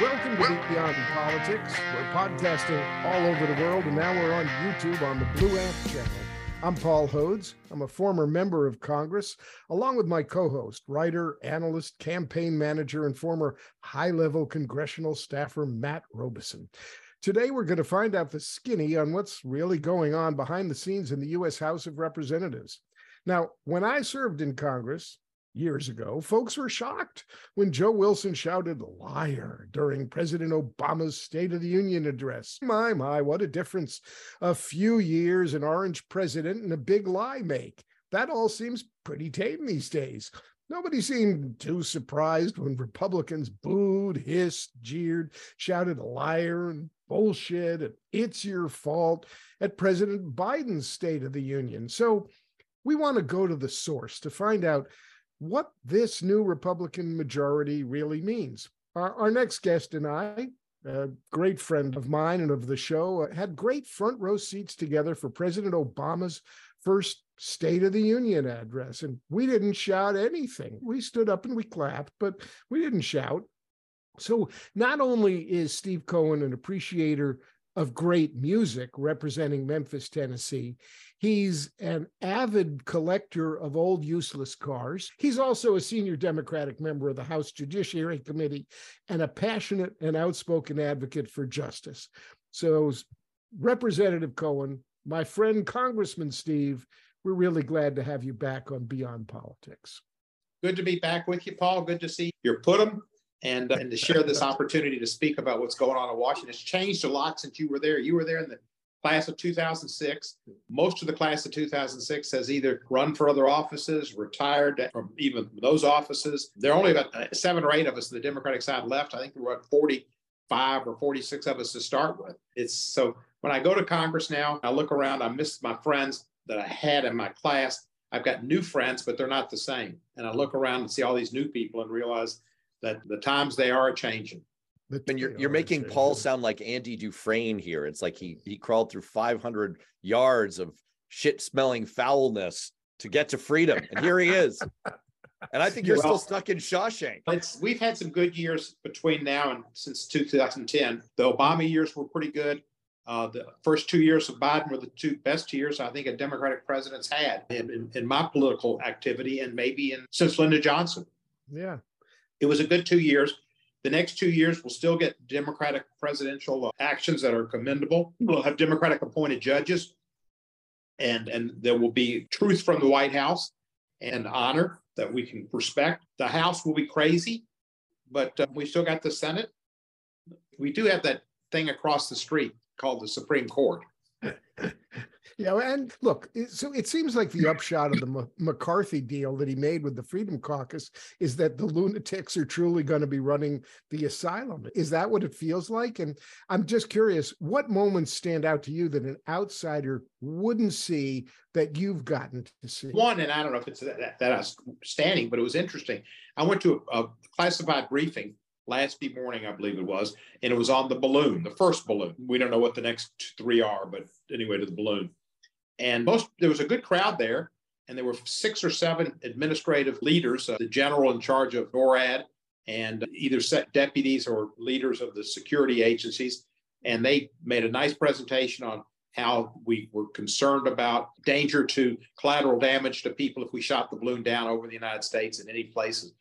Welcome to Beyond Politics. We're podcasting all over the world, and now we're on YouTube on the Blue App channel. I'm Paul Hodes. I'm a former member of Congress, along with my co host, writer, analyst, campaign manager, and former high level congressional staffer Matt Robison. Today, we're going to find out the skinny on what's really going on behind the scenes in the U.S. House of Representatives. Now, when I served in Congress, years ago, folks were shocked when Joe Wilson shouted liar during President Obama's State of the Union address. My, my, what a difference a few years, an orange president, and a big lie make. That all seems pretty tame these days. Nobody seemed too surprised when Republicans booed, hissed, jeered, shouted liar and bullshit and it's your fault at President Biden's State of the Union. So we want to go to the source to find out what this new Republican majority really means. Our, our next guest and I, a great friend of mine and of the show, uh, had great front row seats together for President Obama's first State of the Union address. And we didn't shout anything. We stood up and we clapped, but we didn't shout. So not only is Steve Cohen an appreciator of great music representing Memphis, Tennessee. He's an avid collector of old useless cars. He's also a senior Democratic member of the House Judiciary Committee and a passionate and outspoken advocate for justice. So, Representative Cohen, my friend Congressman Steve, we're really glad to have you back on Beyond Politics. Good to be back with you, Paul. Good to see your Put'em and, uh, and to share this opportunity to speak about what's going on in Washington. It's changed a lot since you were there. You were there in the class of 2006. Most of the class of 2006 has either run for other offices, retired from even those offices. There are only about uh, seven or eight of us on the Democratic side left. I think there were 45 or 46 of us to start with. It's so when I go to Congress now, I look around, I miss my friends that I had in my class. I've got new friends, but they're not the same. And I look around and see all these new people and realize that the times they are changing. And you're you're making Paul sound like Andy Dufresne here. It's like he he crawled through 500 yards of shit smelling foulness to get to freedom, and here he is. And I think you're well, still stuck in Shawshank. It's, we've had some good years between now and since 2010. The Obama years were pretty good. Uh, the first two years of Biden were the two best years I think a Democratic president's had in, in, in my political activity and maybe in since Lyndon Johnson. Yeah, it was a good two years. The next two years, we'll still get Democratic presidential actions that are commendable. We'll have Democratic appointed judges, and, and there will be truth from the White House and honor that we can respect. The House will be crazy, but uh, we still got the Senate. We do have that thing across the street called the Supreme Court. Yeah, and look, so it seems like the upshot of the M- McCarthy deal that he made with the Freedom Caucus is that the lunatics are truly going to be running the asylum. Is that what it feels like? And I'm just curious, what moments stand out to you that an outsider wouldn't see that you've gotten to see? One, and I don't know if it's that, that, I but it was interesting. I went to a, a classified briefing last morning, I believe it was, and it was on the balloon, the first balloon. We don't know what the next three are, but anyway, to the balloon. And most there was a good crowd there, and there were six or seven administrative leaders, uh, the general in charge of NORAD, and either set deputies or leaders of the security agencies. And they made a nice presentation on how we were concerned about danger to collateral damage to people if we shot the balloon down over the United States in any places.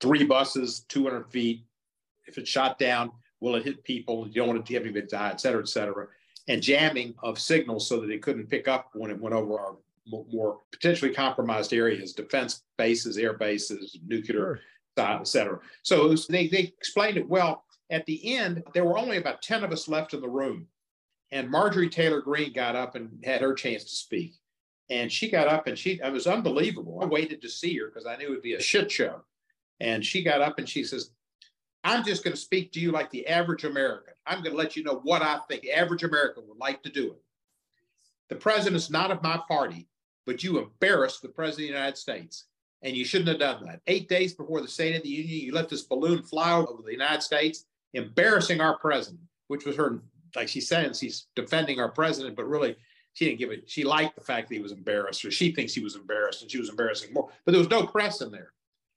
Three buses, 200 feet. If it's shot down, will it hit people? You don't want it to have anybody die, et cetera, et cetera and jamming of signals so that it couldn't pick up when it went over our more potentially compromised areas, defense bases, air bases, nuclear, sure. et cetera. So was, they, they explained it well. At the end, there were only about 10 of us left in the room. And Marjorie Taylor Greene got up and had her chance to speak. And she got up and she, it was unbelievable. I waited to see her because I knew it would be a shit show. And she got up and she says, I'm just going to speak to you like the average American. I'm going to let you know what I think the average American would like to do it. The president's not of my party, but you embarrassed the president of the United States. And you shouldn't have done that. Eight days before the State of the Union, you let this balloon fly over the United States, embarrassing our president, which was her, like she said, she's defending our president, but really she didn't give it. She liked the fact that he was embarrassed, or she thinks he was embarrassed, and she was embarrassing more. But there was no press in there.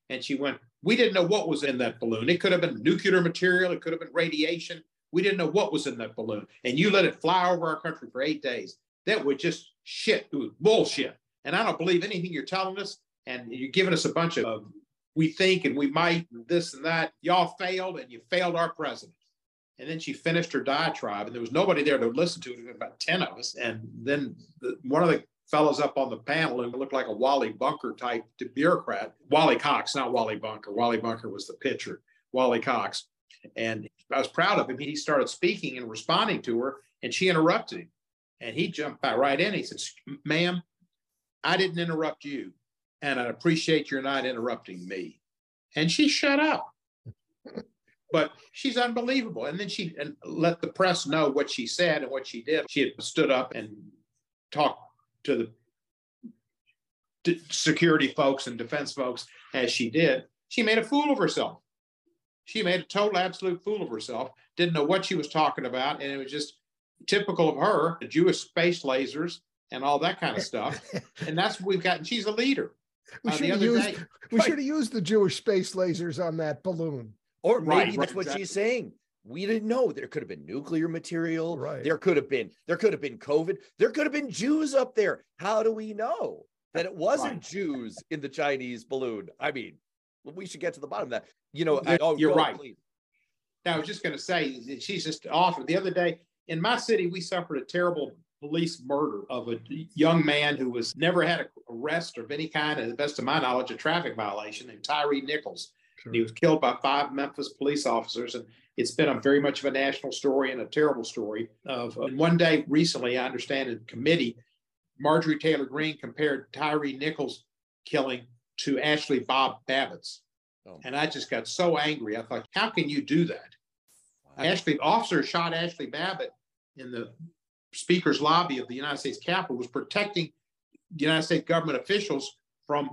And she went, We didn't know what was in that balloon. It could have been nuclear material, it could have been radiation. We didn't know what was in that balloon. And you let it fly over our country for eight days. That was just shit. It was bullshit. And I don't believe anything you're telling us. And you're giving us a bunch of we think and we might, and this and that. Y'all failed and you failed our president. And then she finished her diatribe, and there was nobody there to listen to it. About 10 of us. And then the, one of the fellows up on the panel who looked like a Wally Bunker type bureaucrat, Wally Cox, not Wally Bunker. Wally Bunker was the pitcher, Wally Cox. And I was proud of him. He started speaking and responding to her, and she interrupted him. And he jumped right in. He said, Ma'am, I didn't interrupt you, and I appreciate you're not interrupting me. And she shut up. but she's unbelievable. And then she let the press know what she said and what she did. She had stood up and talked to the security folks and defense folks as she did. She made a fool of herself. She made a total absolute fool of herself. Didn't know what she was talking about, and it was just typical of her. The Jewish space lasers and all that kind of stuff. and that's what we've got. And she's a leader. We uh, should have used, day, we right. should have used the Jewish space lasers on that balloon. Or maybe right, that's right, what exactly. she's saying. We didn't know there could have been nuclear material. Right. There could have been there could have been COVID. There could have been Jews up there. How do we know that it wasn't right. Jews in the Chinese balloon? I mean, we should get to the bottom of that. You know, I, oh, you're right. Please. Now, I was just going to say she's just awful. The other day in my city, we suffered a terrible police murder of a young man who was never had a arrest of any kind, to the best of my knowledge, a traffic violation named Tyree Nichols. Sure. He was killed by five Memphis police officers, and it's been a very much of a national story and a terrible story. Of and one day recently, I understand in committee, Marjorie Taylor Greene compared Tyree Nichols' killing to Ashley Bob Babbitt's, oh. and I just got so angry. I thought, how can you do that? Wow. Ashley officer shot Ashley Babbitt in the speaker's lobby of the United States Capitol was protecting United States government officials from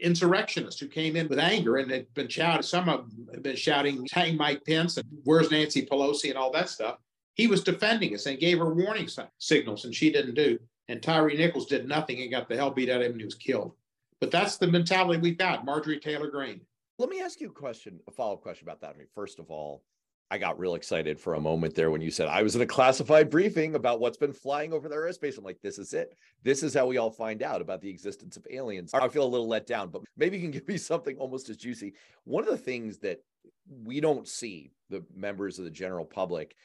insurrectionists who came in with anger and had been shouting, some of them had been shouting, hang Mike Pence and where's Nancy Pelosi and all that stuff. He was defending us and gave her warning signals, and she didn't do. And Tyree Nichols did nothing and got the hell beat out of him and he was killed. But that's the mentality we've got, Marjorie Taylor Greene. Let me ask you a question, a follow up question about that. I mean, first of all, I got real excited for a moment there when you said I was in a classified briefing about what's been flying over their airspace. I'm like, this is it. This is how we all find out about the existence of aliens. I feel a little let down, but maybe you can give me something almost as juicy. One of the things that we don't see, the members of the general public,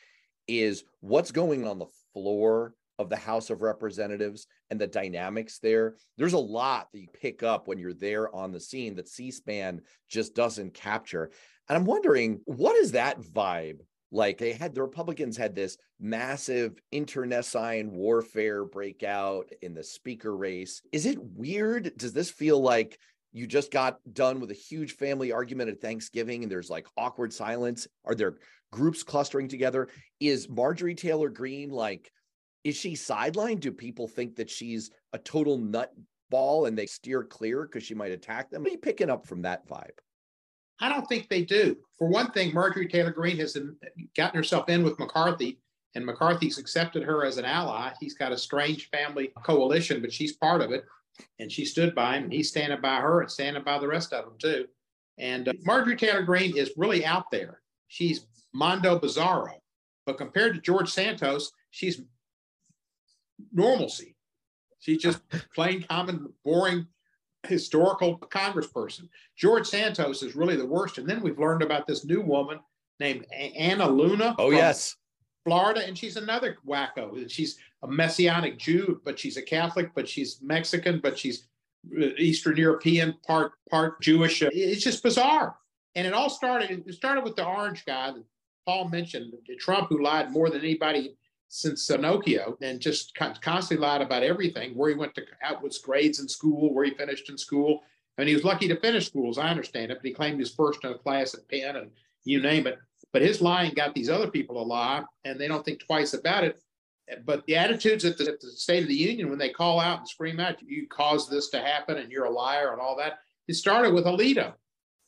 is what's going on the floor of the House of Representatives and the dynamics there. There's a lot that you pick up when you're there on the scene that C SPAN just doesn't capture. And I'm wondering, what is that vibe like? They had the Republicans had this massive internecine warfare breakout in the speaker race. Is it weird? Does this feel like you just got done with a huge family argument at Thanksgiving and there's like awkward silence? Are there groups clustering together? Is Marjorie Taylor Greene like, is she sidelined? Do people think that she's a total nut ball and they steer clear because she might attack them? What are you picking up from that vibe? I don't think they do. For one thing, Marjorie Taylor Greene has gotten herself in with McCarthy, and McCarthy's accepted her as an ally. He's got a strange family coalition, but she's part of it. And she stood by him, and he's standing by her and standing by the rest of them, too. And uh, Marjorie Taylor Greene is really out there. She's Mondo Bizarro. But compared to George Santos, she's normalcy. She's just plain common, boring historical congressperson. George Santos is really the worst. And then we've learned about this new woman named Anna Luna. Oh, yes. Florida. And she's another wacko. She's a messianic Jew, but she's a Catholic, but she's Mexican, but she's uh, Eastern European, part part Jewish. It's just bizarre. And it all started, it started with the orange guy that Paul mentioned, Trump, who lied more than anybody since Pinocchio and just constantly lied about everything, where he went to Outward's grades in school, where he finished in school. And he was lucky to finish school, as I understand it, but he claimed his first in a class at Penn and you name it. But his lying got these other people alive, and they don't think twice about it. But the attitudes at the, at the State of the Union, when they call out and scream out, you caused this to happen and you're a liar and all that, it started with Alito.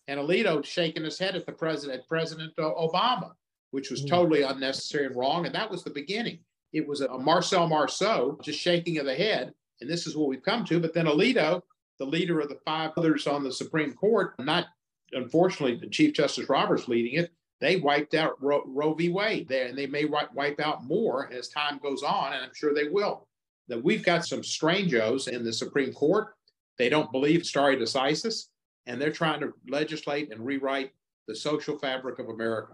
And Alito shaking his head at the president, President Obama, which was mm. totally unnecessary and wrong. And that was the beginning. It was a Marcel Marceau just shaking of the head. And this is what we've come to. But then Alito, the leader of the five others on the Supreme Court, not unfortunately the Chief Justice Roberts leading it, they wiped out Roe, Roe v. Wade there, and they may wipe out more as time goes on, and I'm sure they will. That we've got some strangos in the Supreme Court. They don't believe stare decisis, and they're trying to legislate and rewrite the social fabric of America.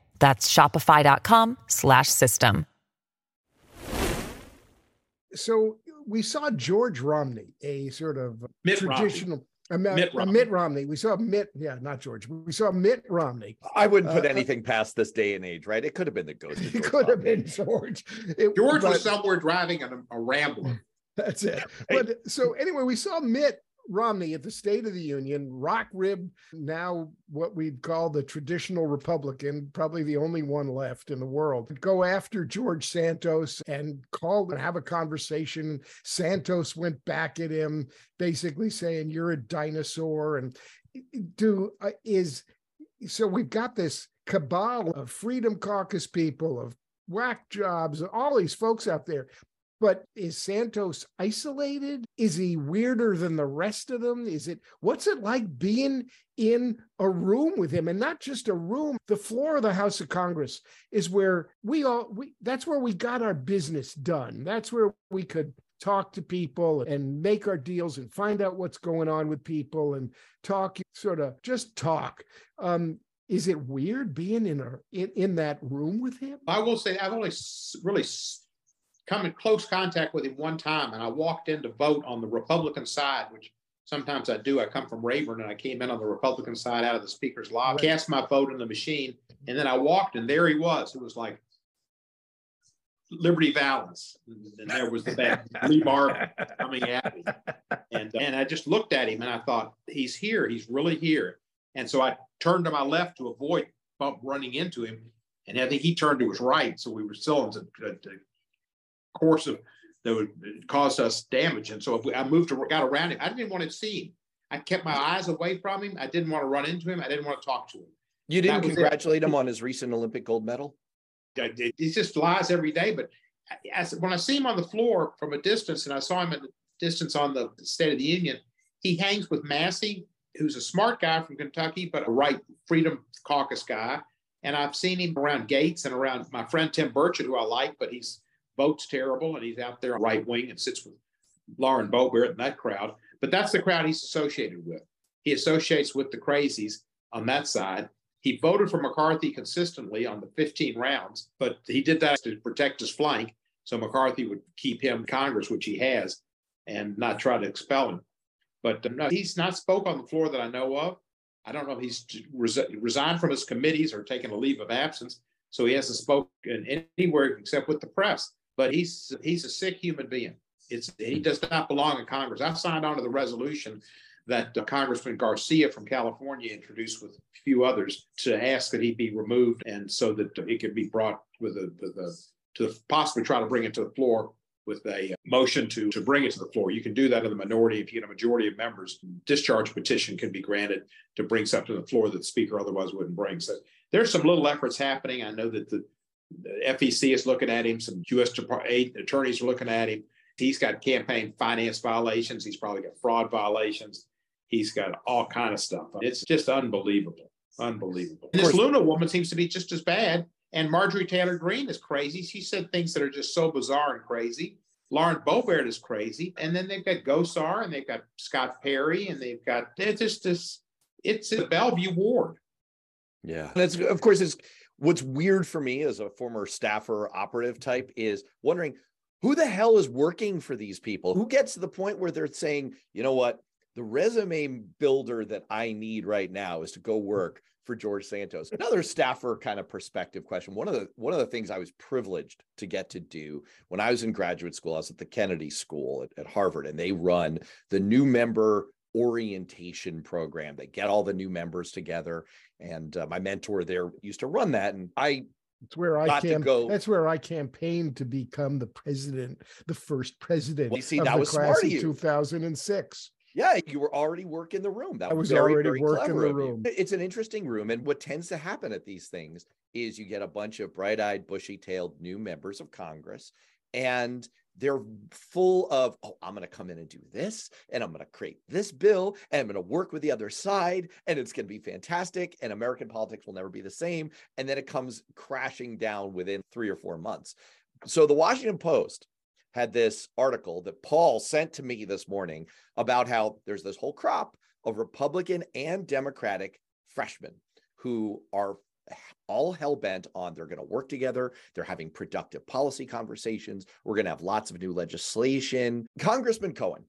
That's shopify.com slash system. So we saw George Romney, a sort of Mitt traditional Romney. A, Mitt, Romney. Mitt Romney. We saw Mitt, yeah, not George. We saw Mitt Romney. I wouldn't put uh, uh anything past this day and age, right? It could have been the ghost. It could have been George. It, George but, was somewhere driving a, a Rambler. That's it. But so anyway, we saw Mitt Romney at the State of the Union, rock ribbed, now what we'd call the traditional Republican, probably the only one left in the world, go after George Santos and call and have a conversation. Santos went back at him, basically saying, You're a dinosaur. And do uh, is so we've got this cabal of Freedom Caucus people, of whack jobs, all these folks out there but is Santos isolated? Is he weirder than the rest of them? Is it what's it like being in a room with him and not just a room? The floor of the House of Congress is where we all we that's where we got our business done. That's where we could talk to people and make our deals and find out what's going on with people and talk sort of just talk. Um, is it weird being in a in, in that room with him? I will say I've only really come in close contact with him one time, and I walked in to vote on the Republican side, which sometimes I do. I come from Rayburn, and I came in on the Republican side out of the speaker's lobby, cast my vote in the machine, and then I walked, and there he was. It was like Liberty Valance, and there was the bad Lee Marvin coming at me, and and I just looked at him, and I thought, he's here. He's really here. And so I turned to my left to avoid bump running into him, and I think he turned to his right, so we were still in course of that would cause us damage. And so if we, I moved to, got around him, I didn't want to see him. I kept my eyes away from him. I didn't want to run into him. I didn't want to talk to him. You didn't congratulate him on his recent Olympic gold medal? He just lies every day. But as, when I see him on the floor from a distance, and I saw him at a distance on the State of the Union, he hangs with Massie, who's a smart guy from Kentucky, but a right Freedom Caucus guy. And I've seen him around Gaetz and around my friend Tim Burchett, who I like, but he's votes terrible, and he's out there on right wing and sits with Lauren Boebert and that crowd. But that's the crowd he's associated with. He associates with the crazies on that side. He voted for McCarthy consistently on the 15 rounds, but he did that to protect his flank. So McCarthy would keep him in Congress, which he has, and not try to expel him. But um, no, he's not spoke on the floor that I know of. I don't know if he's resigned from his committees or taken a leave of absence. So he hasn't spoken anywhere except with the press but he's he's a sick human being. It's he does not belong in Congress. I signed on to the resolution that uh, Congressman Garcia from California introduced with a few others to ask that he be removed and so that it could be brought with a, with a to possibly try to bring it to the floor with a motion to, to bring it to the floor. You can do that in the minority. If you get a majority of members, discharge petition can be granted to bring something to the floor that the speaker otherwise wouldn't bring. So there's some little efforts happening. I know that the the FEC is looking at him. Some U.S. Department attorneys are looking at him. He's got campaign finance violations. He's probably got fraud violations. He's got all kind of stuff. It's just unbelievable, unbelievable. And this Luna woman seems to be just as bad. And Marjorie Taylor Greene is crazy. She said things that are just so bizarre and crazy. Lauren Boebert is crazy. And then they've got Gosar and they've got Scott Perry and they've got it's just this. It's a Bellevue ward. Yeah. That's of course is what's weird for me as a former staffer operative type is wondering who the hell is working for these people? Who gets to the point where they're saying, you know what, the resume builder that I need right now is to go work for George Santos. Another staffer kind of perspective question. One of the one of the things I was privileged to get to do when I was in graduate school, I was at the Kennedy School at, at Harvard, and they run the new member orientation program. They get all the new members together, and uh, my mentor there used to run that, and I it's where I got cam- go. That's where I campaigned to become the president, the first president. Well, you see, that was smart of you. 2006. Yeah, you were already working the room. That I was very, already very working the room. It's an interesting room. And what tends to happen at these things is you get a bunch of bright eyed, bushy tailed new members of Congress, and they're full of, oh, I'm going to come in and do this, and I'm going to create this bill, and I'm going to work with the other side, and it's going to be fantastic. And American politics will never be the same. And then it comes crashing down within three or four months. So the Washington Post had this article that Paul sent to me this morning about how there's this whole crop of Republican and Democratic freshmen who are all hell bent on they're going to work together. They're having productive policy conversations. We're going to have lots of new legislation. Congressman Cohen,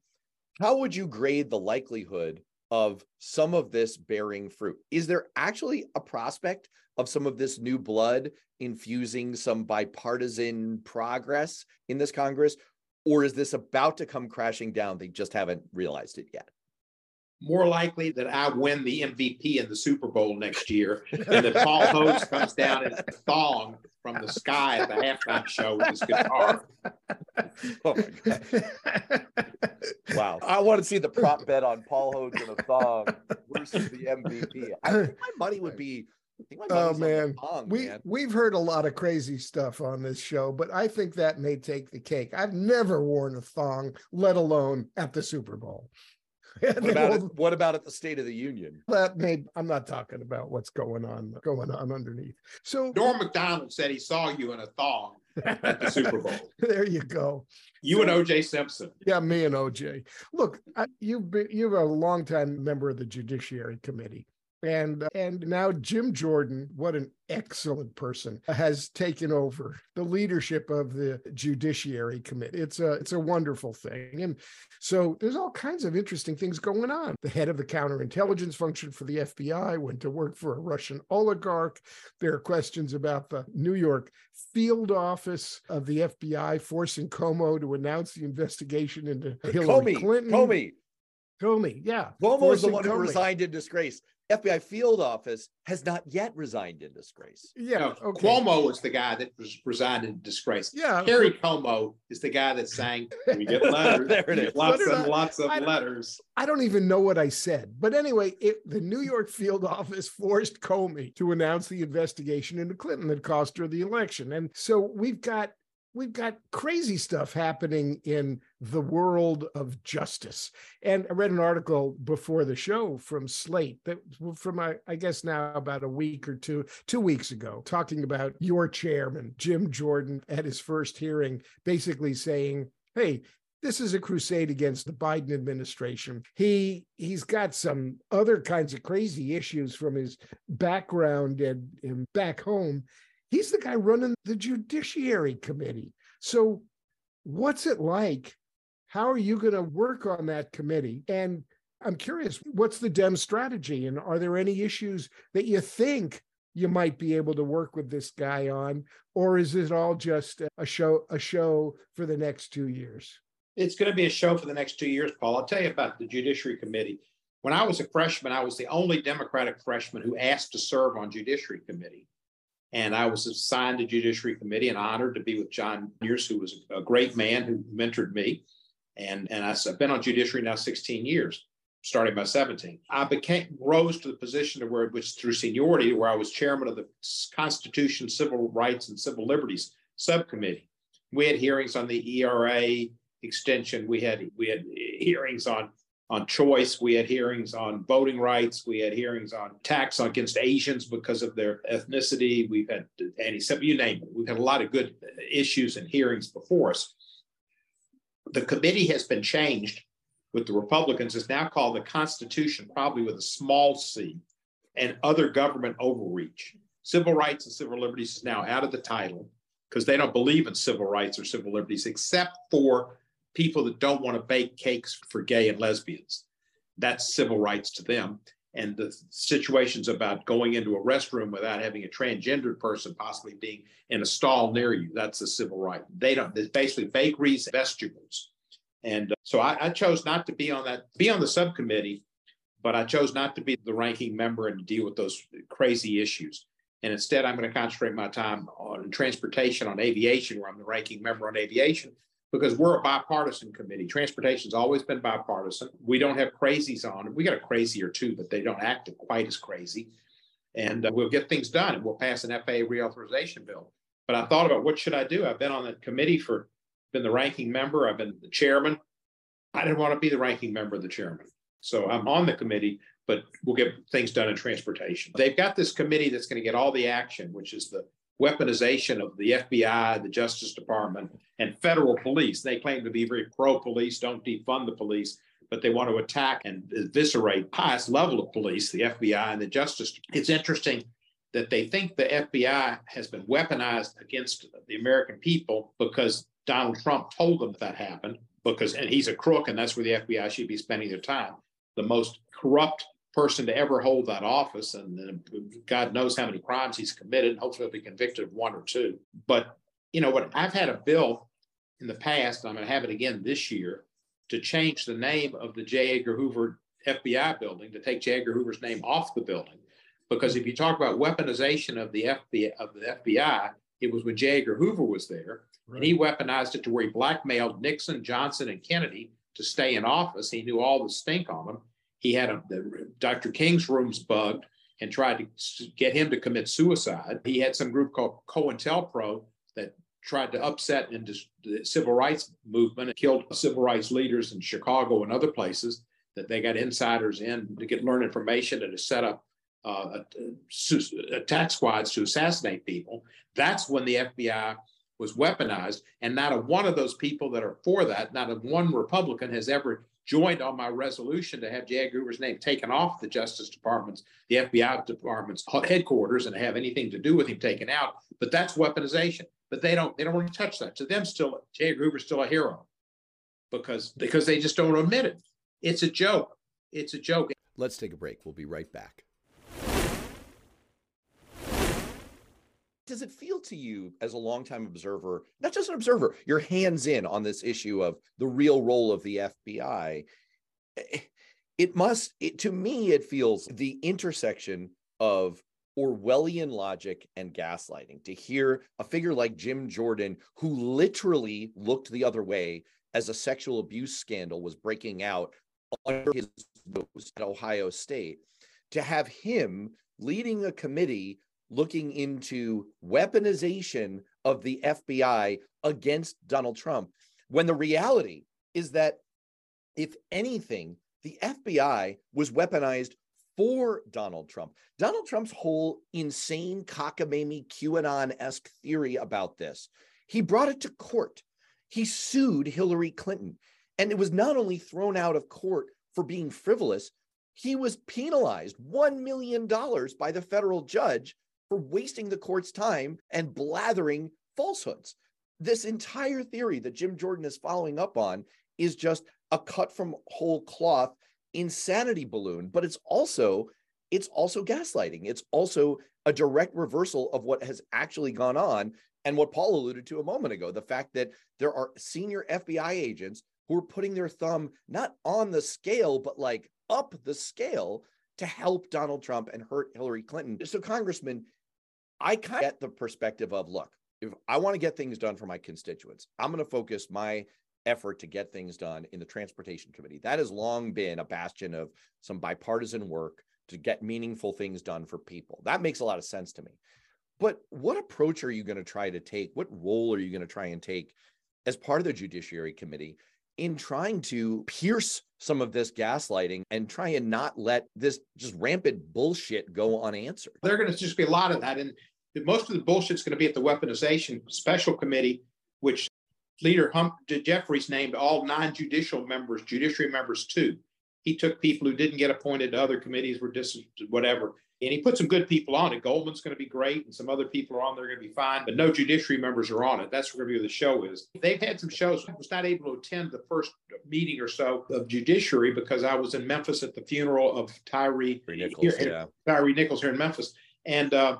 how would you grade the likelihood of some of this bearing fruit? Is there actually a prospect of some of this new blood infusing some bipartisan progress in this Congress? Or is this about to come crashing down? They just haven't realized it yet. More likely that I win the MVP in the Super Bowl next year, and that Paul Hodes comes down in a thong from the sky at the halftime show with his guitar. Oh my god! wow, I want to see the prop bet on Paul Hodes in a thong versus the MVP. I think my money would be oh man, we man. we've heard a lot of crazy stuff on this show, but I think that may take the cake. I've never worn a thong, let alone at the Super Bowl. What about, it, what about at the State of the Union? That may I'm not talking about what's going on going on underneath. So Norm Macdonald said he saw you in a thong at the Super Bowl. there you go. You so, and OJ Simpson. Yeah, me and OJ. Look, I, you've been you're a longtime member of the Judiciary Committee and uh, and now Jim Jordan, what an excellent person, has taken over the leadership of the Judiciary Committee. It's a it's a wonderful thing, and so there's all kinds of interesting things going on. The head of the counterintelligence function for the FBI went to work for a Russian oligarch. There are questions about the New York field office of the FBI forcing Cuomo to announce the investigation into Hillary Comey, Clinton. Comey. Comey, yeah. Cuomo is the one Comey. who resigned in disgrace. FBI field office has not yet resigned in disgrace. Yeah. No, okay. Cuomo was the guy that was resigned in disgrace. Yeah. Perry Como is the guy that sang, we get letters. there it is. Lots and I, lots of I letters. I don't even know what I said. But anyway, it, the New York field office forced Comey to announce the investigation into Clinton that cost her the election. And so we've got we've got crazy stuff happening in the world of justice. And I read an article before the show from Slate that from I, guess now about a week or two, two weeks ago, talking about your chairman, Jim Jordan, at his first hearing, basically saying, Hey, this is a crusade against the Biden administration. He he's got some other kinds of crazy issues from his background and, and back home He's the guy running the Judiciary Committee. So, what's it like? How are you going to work on that committee? And I'm curious, what's the Dem strategy? And are there any issues that you think you might be able to work with this guy on, or is it all just a show a show for the next two years? It's going to be a show for the next two years, Paul. I'll tell you about the Judiciary Committee. When I was a freshman, I was the only Democratic freshman who asked to serve on Judiciary Committee. And I was assigned to Judiciary Committee and honored to be with John Conyers, who was a great man who mentored me. And, and I've been on Judiciary now 16 years, starting by 17. I became rose to the position of where, it was through seniority, where I was chairman of the Constitution, Civil Rights, and Civil Liberties Subcommittee. We had hearings on the ERA extension. We had we had hearings on on choice. We had hearings on voting rights. We had hearings on attacks against Asians because of their ethnicity. We've had anti you name it. We've had a lot of good issues and hearings before us. The committee has been changed with the Republicans. It's now called the Constitution, probably with a small c, and other government overreach. Civil rights and civil liberties is now out of the title because they don't believe in civil rights or civil liberties, except for people that don't want to bake cakes for gay and lesbians. That's civil rights to them. And the situations about going into a restroom without having a transgendered person possibly being in a stall near you, that's a civil right. They don't, it's basically bakeries, vegetables. And uh, so I, I chose not to be on that, be on the subcommittee, but I chose not to be the ranking member and deal with those crazy issues. And instead, I'm going to concentrate my time on transportation, on aviation, where I'm the ranking member on aviation, because we're a bipartisan committee. Transportation's always been bipartisan. We don't have crazies on. We got a crazy or two, but they don't act quite as crazy. And uh, we'll get things done and we'll pass an FAA reauthorization bill. But I thought about what should I do? I've been on the committee for, been the ranking member. I've been the chairman. I didn't want to be the ranking member of the chairman. So I'm on the committee, but we'll get things done in transportation. They've got this committee that's going to get all the action, which is the weaponization of the FBI, the Justice Department, and federal police. They claim to be very pro police, don't defund the police, but they want to attack and eviscerate highest level of police, the FBI and the Justice. It's interesting that they think the FBI has been weaponized against the American people because Donald Trump told them that happened because and he's a crook and that's where the FBI should be spending their time. The most corrupt person to ever hold that office. And, God knows how many crimes he's committed. Hopefully, he'll be convicted of one or two. But, you know, what I've had a bill in the past, I'm going to have it again this year, to change the name of the J. Edgar Hoover FBI building, to take J. Edgar Hoover's name off the building. Because if you talk about weaponization of the FBI, of the FBI, it was when J. Edgar Hoover was there, right. and he weaponized it to where he blackmailed Nixon, Johnson, and Kennedy to stay in office. He knew all the stink on them he had a, the, Dr. King's rooms bugged and tried to get him to commit suicide. He had some group called COINTELPRO that tried to upset the civil rights movement and killed civil rights leaders in Chicago and other places that they got insiders in to get learn information and to set up uh, attack squads to assassinate people. That's when the FBI was weaponized. And not a one of those people that are for that, not a one Republican has ever joined on my resolution to have J. Hoover's name taken off the Justice Department's, the FBI Department's headquarters and have anything to do with him taken out. But that's weaponization. But they don't they don't want to touch that. To them, still J. Hoover's still a hero because because they just don't admit it. It's a joke. It's a joke. Let's take a break. We'll be right back. Does it feel to you as a longtime observer, not just an observer, you're hands in on this issue of the real role of the FBI? It must, it, to me, it feels the intersection of Orwellian logic and gaslighting to hear a figure like Jim Jordan, who literally looked the other way as a sexual abuse scandal was breaking out under his nose at Ohio State, to have him leading a committee looking into weaponization of the FBI against Donald Trump, when the reality is that, if anything, the FBI was weaponized for Donald Trump. Donald Trump's whole insane cockamamie QAnon esque theory about this, he brought it to court. He sued Hillary Clinton. And it was not only thrown out of court for being frivolous, he was penalized $1 million by the federal judge for wasting the court's time and blathering falsehoods. This entire theory that Jim Jordan is following up on is just a cut from whole cloth insanity balloon, but it's also it's also gaslighting. It's also a direct reversal of what has actually gone on and what Paul alluded to a moment ago, the fact that there are senior FBI agents who are putting their thumb not on the scale but like up the scale to help Donald Trump and hurt Hillary Clinton. So congressman, I kind of get the perspective of look, if I want to get things done for my constituents, I'm going to focus my effort to get things done in the transportation committee. That has long been a bastion of some bipartisan work to get meaningful things done for people. That makes a lot of sense to me. But what approach are you going to try to take? What role are you going to try and take as part of the Judiciary Committee in trying to pierce some of this gaslighting and try and not let this just rampant bullshit go unanswered? There are going to just be a lot of that. And most of the bullshit is going to be at the weaponization special committee, which leader Hakeem Jeffries named all nine judicial members, judiciary members too. He took people who didn't get appointed to other committees, were just whatever. And he put some good people on it. Goldman's going to be great, and some other people are on there going to be fine, but no judiciary members are on it. That's where the show is. They've had some shows. I was not able to attend the first meeting or so of judiciary because I was in Memphis at the funeral of Tyree Nichols, here, yeah. Tyree Nichols here in Memphis. And uh,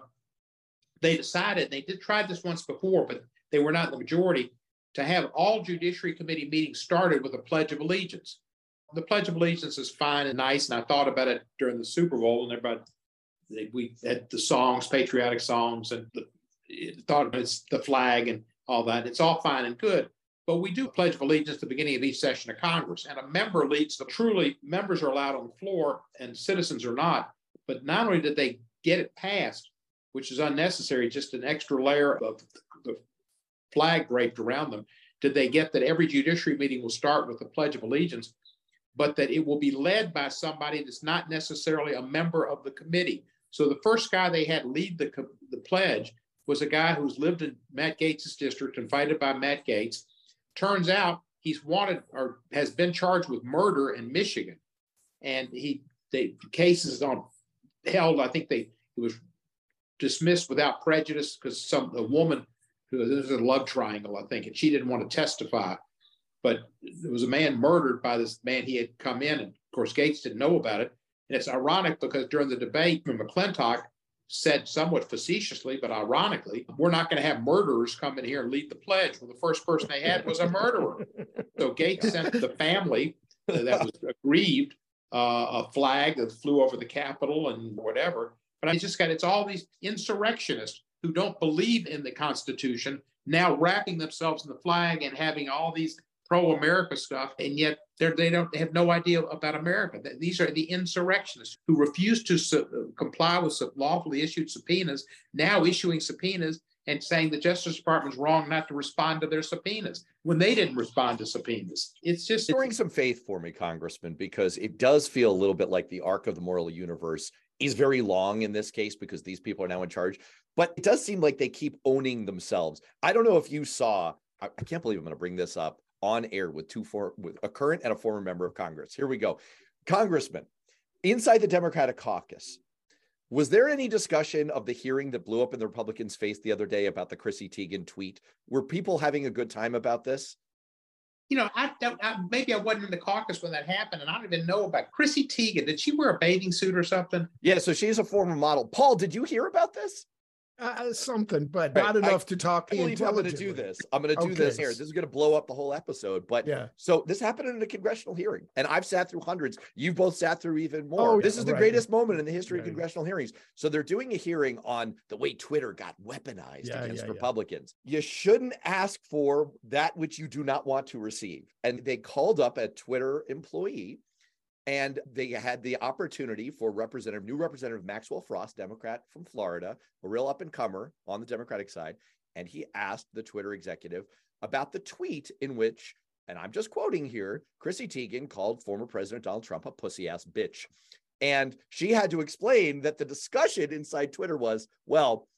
they decided, they did try this once before, but they were not the majority, to have all judiciary committee meetings started with a pledge of allegiance. The pledge of allegiance is fine and nice, and I thought about it during the Super Bowl, and everybody they, we had the songs, patriotic songs, and the, thought it's the flag and all that. It's all fine and good. But we do pledge of allegiance at the beginning of each session of Congress, and a member leads the truly members are allowed on the floor and citizens are not. But not only did they get it passed, which is unnecessary, just an extra layer of the flag draped around them, did they get that every judiciary meeting will start with the Pledge of Allegiance, but that it will be led by somebody that's not necessarily a member of the committee. So the first guy they had lead the, the pledge was a guy who's lived in Matt Gaetz's district, invited by Matt Gaetz. Turns out he's wanted or has been charged with murder in Michigan, and he the case is on held. I think they he was dismissed without prejudice because some a woman who this is a love triangle, I think, and she didn't want to testify. But there was a man murdered by this man he had come in, and of course Gaetz didn't know about it. And it's ironic because during the debate, McClintock said somewhat facetiously, but ironically, we're not going to have murderers come in here and lead the pledge. Well, the first person they had was a murderer. so Gaetz sent the family that was aggrieved uh, a flag that flew over the Capitol and whatever. But I just got it's all these insurrectionists who don't believe in the Constitution now wrapping themselves in the flag and having all these pro-America stuff, and yet they're, don't they have no idea about America. These are the insurrectionists who refuse to su- uh, comply with lawfully issued subpoenas, now issuing subpoenas and saying the Justice Department's wrong not to respond to their subpoenas when they didn't respond to subpoenas. It's just restoring some faith for me, Congressman, because it does feel a little bit like the arc of the moral universe is very long in this case because these people are now in charge. But it does seem like they keep owning themselves. I don't know if you saw. I can't believe I'm going to bring this up on air with two for with a current and a former member of Congress. Here we go. Congressman, inside the Democratic caucus, was there any discussion of the hearing that blew up in the Republicans' face the other day about the Chrissy Teigen tweet? Were people having a good time about this? You know, I don't. I, maybe I wasn't in the caucus when that happened, and I don't even know about Chrissy Teigen. Did she wear a bathing suit or something? Yeah, so she's a former model. Paul, did you hear about this? Uh, something, but right. not enough I, to talk. I I'm going to do this. I'm going to do okay. this here. This is going to blow up the whole episode. But yeah. So this happened in a congressional hearing, and I've sat through hundreds. You've both sat through even more. Oh, this is the right. greatest moment in the history right. of congressional hearings. So they're doing a hearing on the way Twitter got weaponized yeah, against yeah, Republicans. You shouldn't ask for that which you do not want to receive. And they called up a Twitter employee and they had the opportunity for representative, new representative Maxwell Frost, Democrat from Florida, a real up and comer on the Democratic side. And he asked the Twitter executive about the tweet in which, and I'm just quoting here, Chrissy Teigen called former President Donald Trump a pussy ass bitch. And she had to explain that the discussion inside Twitter was, well,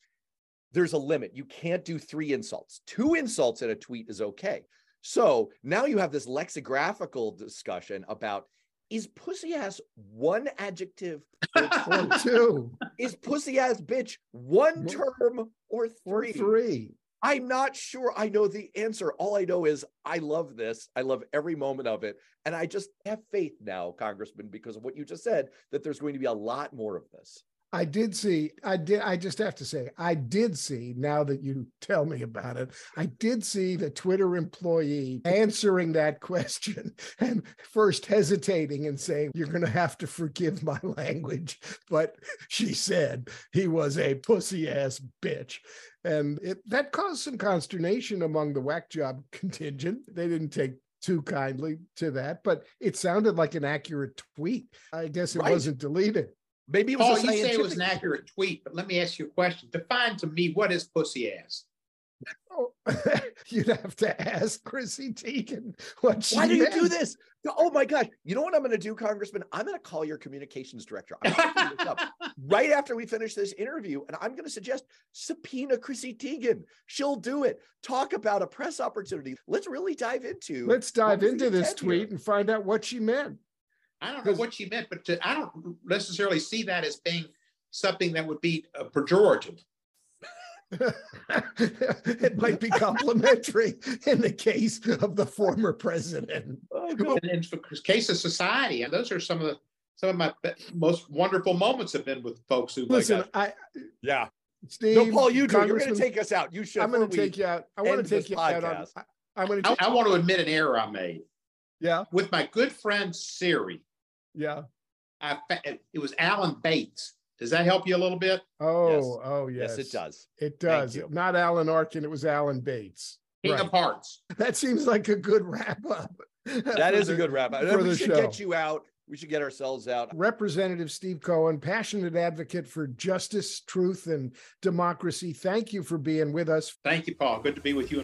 there's a limit. You can't do three insults. Two insults in a tweet is okay. So now you have this lexicographical discussion about is pussy ass one adjective or two? Is pussy ass bitch one term or three? Or three. I'm not sure I know the answer. All I know is I love this. I love every moment of it. And I just have faith now, Congressman, because of what you just said, that there's going to be a lot more of this. I did see, I did, I just have to say, I did see, now that you tell me about it, I did see the Twitter employee answering that question and first hesitating and saying, You're going to have to forgive my language. But she said he was a pussy ass bitch. And it, that caused some consternation among the whack job contingent. They didn't take too kindly to that, but it sounded like an accurate tweet. I guess it right. wasn't deleted. Maybe it was. Oh, you say it was an accurate tweet, but let me ask you a question. Define to me what is pussy ass. Oh, you'd have to ask Chrissy Teigen what Why do meant. you do this? Oh my gosh! You know what I'm going to do, Congressman? I'm going to call your communications director right after we finish this interview, and I'm going to suggest subpoena Chrissy Teigen. She'll do it. Talk about a press opportunity. Let's really dive into. Let's dive into this tweet here. and find out what she meant. I don't know what she meant, but to, I don't necessarily see that as being something that would be uh, pejorative. it might be complimentary in the case of the former president. And in the case of society, and those are some of the some of my most wonderful moments have been with folks who Listen, like I, Yeah. Steve, No, Paul, you do. You're going to take us out. You should. I'm going to take you out. I want to take this you out. On. I, I'm going I, to. I want to admit an error I made Yeah, with my good friend Siri. Yeah. I fa- it was Alan Bates. Does that help you a little bit? Oh, oh, yes. Yes, it does. It does. Not Alan Arkin. It was Alan Bates. King Right. of Hearts. That seems like a good wrap up. That is a good wrap. for We the should show. get you out. We should get ourselves out. Representative Steve Cohen, passionate advocate for justice, truth, and democracy. Thank you for being with us. Thank you, Paul. Good to be with you.